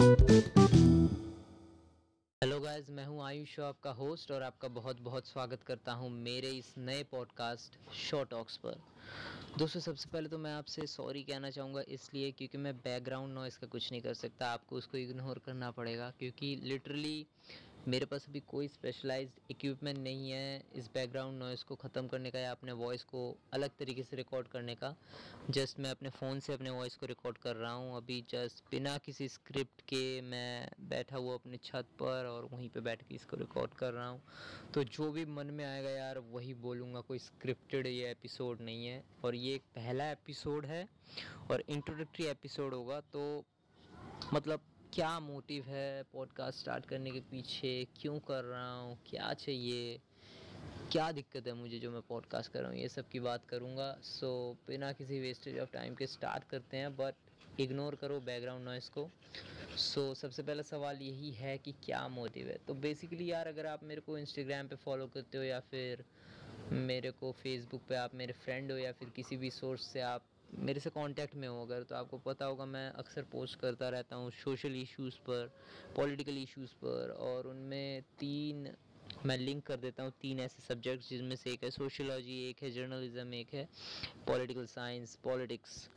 Hello guys मैं हूँ आयुष, आपका होस्ट और आपका बहुत बहुत स्वागत करता हूँ मेरे इस नए पॉडकास्ट शॉर्ट ऑक्स पर। दोस्तों, सबसे पहले तो मैं आपसे सॉरी कहना चाहूँगा इसलिए क्योंकि मैं बैकग्राउंड नॉइस का कुछ नहीं कर सकता, आपको उसको इग्नोर करना पड़ेगा क्योंकि लिटरली मेरे पास अभी कोई स्पेशलाइज्ड इक्विपमेंट नहीं है इस बैकग्राउंड नॉइस को ख़त्म करने का या अपने वॉइस को अलग तरीके से रिकॉर्ड करने का। जस्ट मैं अपने फ़ोन से अपने वॉइस को रिकॉर्ड कर रहा हूँ। अभी जस्ट बिना किसी स्क्रिप्ट के मैं बैठा हुआ अपने छत पर और वहीं पे बैठ के इसको रिकॉर्ड कर रहा हूँ। तो जो भी मन में आएगा यार, वही बोलूँगा, कोई स्क्रिप्टेड ये एपिसोड नहीं है। और ये एक पहला एपिसोड है और इंट्रोडक्टरी एपिसोड होगा तो मतलब क्या मोटिव है पॉडकास्ट स्टार्ट करने के पीछे? क्यों कर रहा हूँ? क्या चाहिए? क्या दिक्कत है मुझे जो मैं पॉडकास्ट कर रहा हूँ? ये सब की बात करूँगा। सो बिना किसी वेस्टेज ऑफ़ टाइम के स्टार्ट करते हैं बट इग्नोर करो बैकग्राउंड नॉइस को। सो so, सबसे पहला सवाल यही है कि क्या मोटिव है? तो बेसिकली यार अगर आप मेरे को इंस्टाग्राम पे फॉलो करते हो या फिर मेरे को फेसबुक पे आप मेरे फ्रेंड हो या फिर किसी भी सोर्स से आप मेरे से कांटेक्ट में हो अगर तो आपको पता होगा मैं अक्सर पोस्ट करता रहता हूँ सोशल इश्यूज़ पर पॉलिटिकल इश्यूज़ पर और उनमें तीन, मैं लिंक कर देता हूँ तीन ऐसे सब्जेक्ट्स जिनमें से एक है सोशियोलॉजी एक है जर्नलिज्म एक है पॉलिटिकल साइंस पॉलिटिक्स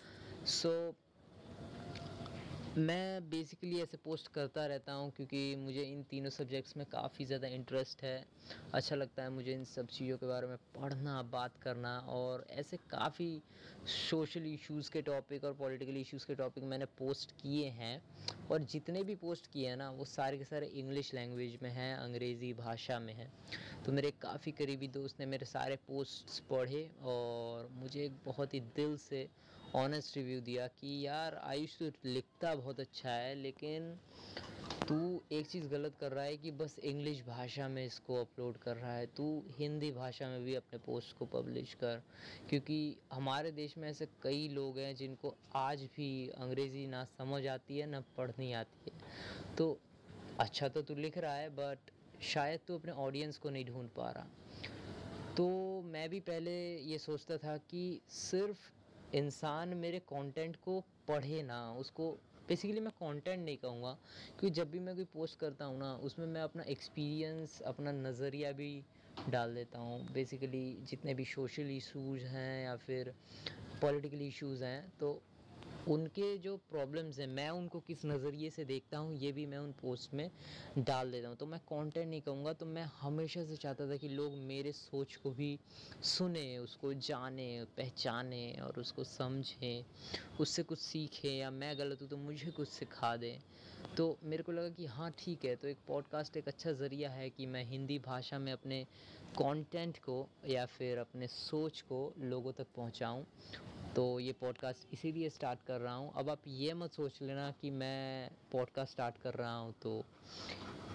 सो मैं बेसिकली ऐसे पोस्ट करता रहता हूँ क्योंकि मुझे इन तीनों सब्जेक्ट्स में काफ़ी ज़्यादा इंटरेस्ट है। अच्छा लगता है मुझे इन सब चीज़ों के बारे में पढ़ना, बात करना और ऐसे काफ़ी सोशल इश्यूज़ के टॉपिक और पॉलिटिकल इश्यूज़ के टॉपिक मैंने पोस्ट किए हैं। और जितने भी पोस्ट किए हैं ना, वो सारे के सारे इंग्लिश लैंग्वेज में हैं, अंग्रेज़ी भाषा में हैं। तो मेरे काफ़ी करीबी दोस्त ने मेरे सारे पोस्ट्स पढ़े और मुझे बहुत ही दिल से ऑनेस्ट रिव्यू दिया कि यार, आयुष तो लिखता बहुत अच्छा है, लेकिन तू एक चीज़ गलत कर रहा है कि बस इंग्लिश भाषा में इसको अपलोड कर रहा है। तू हिंदी भाषा में भी अपने पोस्ट को पब्लिश कर, क्योंकि हमारे देश में ऐसे कई लोग हैं जिनको आज भी अंग्रेज़ी ना समझ आती है, ना पढ़नी आती है। तो अच्छा तो तू लिख रहा है बट शायद तू अपने ऑडियंस को नहीं ढूंढ पा रहा। तो मैं भी पहले ये सोचता था कि सिर्फ़ इंसान मेरे कंटेंट को पढ़े ना, उसको बेसिकली मैं कंटेंट नहीं कहूँगा, क्योंकि जब भी मैं कोई पोस्ट करता हूँ ना, उसमें मैं अपना एक्सपीरियंस अपना नज़रिया भी डाल देता हूँ। बेसिकली जितने भी सोशल इशूज़ हैं या फिर पॉलिटिकल इश्यूज़ हैं तो उनके जो प्रॉब्लम्स हैं, मैं उनको किस नज़रिए से देखता हूँ, ये भी मैं उन पोस्ट में डाल देता हूँ। तो मैं कंटेंट नहीं कहूँगा तो मैं हमेशा से चाहता था कि लोग मेरे सोच को भी सुने, उसको जाने, पहचाने और उसको समझें, उससे कुछ सीखें या मैं गलत हूँ तो मुझे कुछ सिखा दें। तो मेरे को लगा कि हाँ ठीक है तो एक पॉडकास्ट एक अच्छा ज़रिया है कि मैं हिंदी भाषा में अपने कंटेंट को या फिर अपने सोच को लोगों तक पहुंचाऊं। तो ये पॉडकास्ट इसीलिए स्टार्ट कर रहा हूँ। अब आप ये मत सोच लेना कि मैं पॉडकास्ट स्टार्ट कर रहा हूँ तो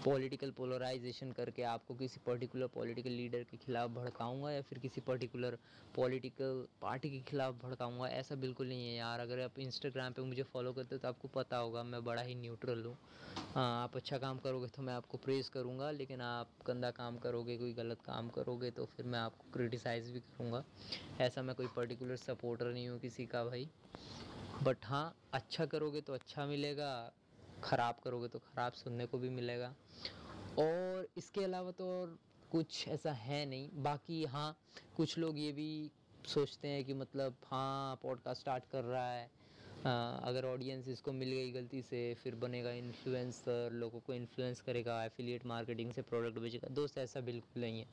पॉलिटिकल पोलराइजेशन करके आपको किसी पर्टिकुलर पॉलिटिकल लीडर के खिलाफ भड़काऊँगा या फिर किसी पर्टिकुलर पॉलिटिकल पार्टी के खिलाफ भड़काऊँगा? ऐसा बिल्कुल नहीं है यार। अगर आप इंस्टाग्राम पे मुझे फॉलो करते हो तो आपको पता होगा, मैं बड़ा ही न्यूट्रल हूँ। हाँ आप अच्छा काम करोगे तो मैं आपको प्रेज़ करूँगा, लेकिन आप गंदा काम करोगे, कोई गलत काम करोगे तो फिर मैं आपको क्रिटिसाइज़ भी करूँगा। ऐसा मैं कोई पर्टिकुलर सपोर्टर नहीं हूँ किसी का भाई। बट हाँ अच्छा करोगे तो अच्छा मिलेगा। ख़राब करोगे तो ख़राब सुनने को भी मिलेगा। और इसके अलावा तो और कुछ ऐसा है नहीं। बाकी हाँ कुछ लोग ये भी सोचते हैं कि मतलब हाँ पॉडकास्ट स्टार्ट कर रहा है। अगर ऑडियंस इसको मिल गई गलती से, फिर बनेगा इन्फ्लुएंसर लोगों को इन्फ्लुएंस करेगा एफिलिएट मार्केटिंग से प्रोडक्ट बेचेगा। दोस्त, ऐसा बिल्कुल नहीं है।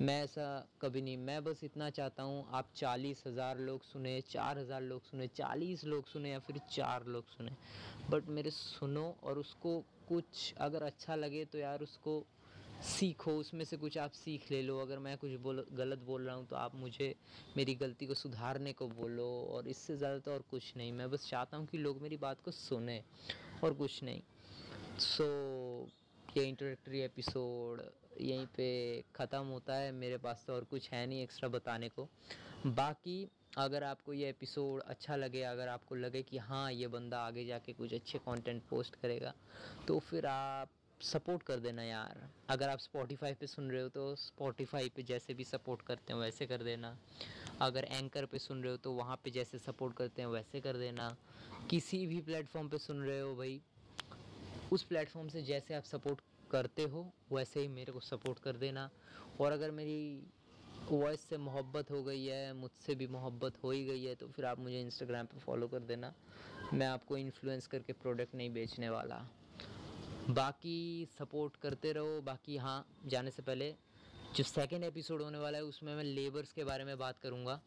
मैं ऐसा कभी नहीं, मैं बस इतना चाहता हूँ, आप चालीस हज़ार लोग सुने, चार हज़ार लोग सुने, चालीस लोग सुने या फिर चार लोग सुने। बट मेरे सुनो और उसको कुछ अगर अच्छा लगे तो यार उसको सीखो उसमें से कुछ आप सीख ले लो। अगर मैं कुछ बोल गलत बोल रहा हूँ तो आप मुझे मेरी गलती को सुधारने को बोलो और इससे ज़्यादा तो और कुछ नहीं। मैं बस चाहता हूँ कि लोग मेरी बात को सुने और कुछ नहीं। सो so, ये इंट्रोडक्टरी एपिसोड यहीं पे ख़त्म होता है। मेरे पास तो और कुछ है नहीं एक्स्ट्रा बताने को। बाकी अगर आपको ये एपिसोड अच्छा लगे अगर आपको लगे कि हाँ ये बंदा आगे जाके कुछ अच्छे कंटेंट पोस्ट करेगा तो फिर आप सपोर्ट कर देना यार। अगर आप स्पॉटिफाई पे सुन रहे हो तो स्पॉटिफाई पे जैसे भी सपोर्ट करते हैं वैसे कर देना। अगर एंकर पे सुन रहे हो तो वहाँ पे जैसे सपोर्ट करते हैं वैसे कर देना। किसी भी प्लेटफॉर्म पे सुन रहे हो भाई, उस प्लेटफॉर्म से जैसे आप सपोर्ट करते हो, वैसे ही मेरे को सपोर्ट कर देना। और अगर मेरी वॉइस से मोहब्बत हो गई है, मुझसे भी मोहब्बत हो ही गई है तो फिर आप मुझे इंस्टाग्राम पे फॉलो कर देना। मैं आपको इन्फ्लुएंस करके प्रोडक्ट नहीं बेचने वाला। बाकी सपोर्ट करते रहो। बाकी हाँ जाने से पहले जो सेकेंड एपिसोड होने वाला है उसमें मैं लेबर्स के बारे में बात करूँगा।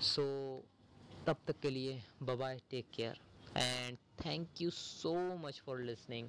सो so, तब तक के लिए bye take care and thank you so much for listening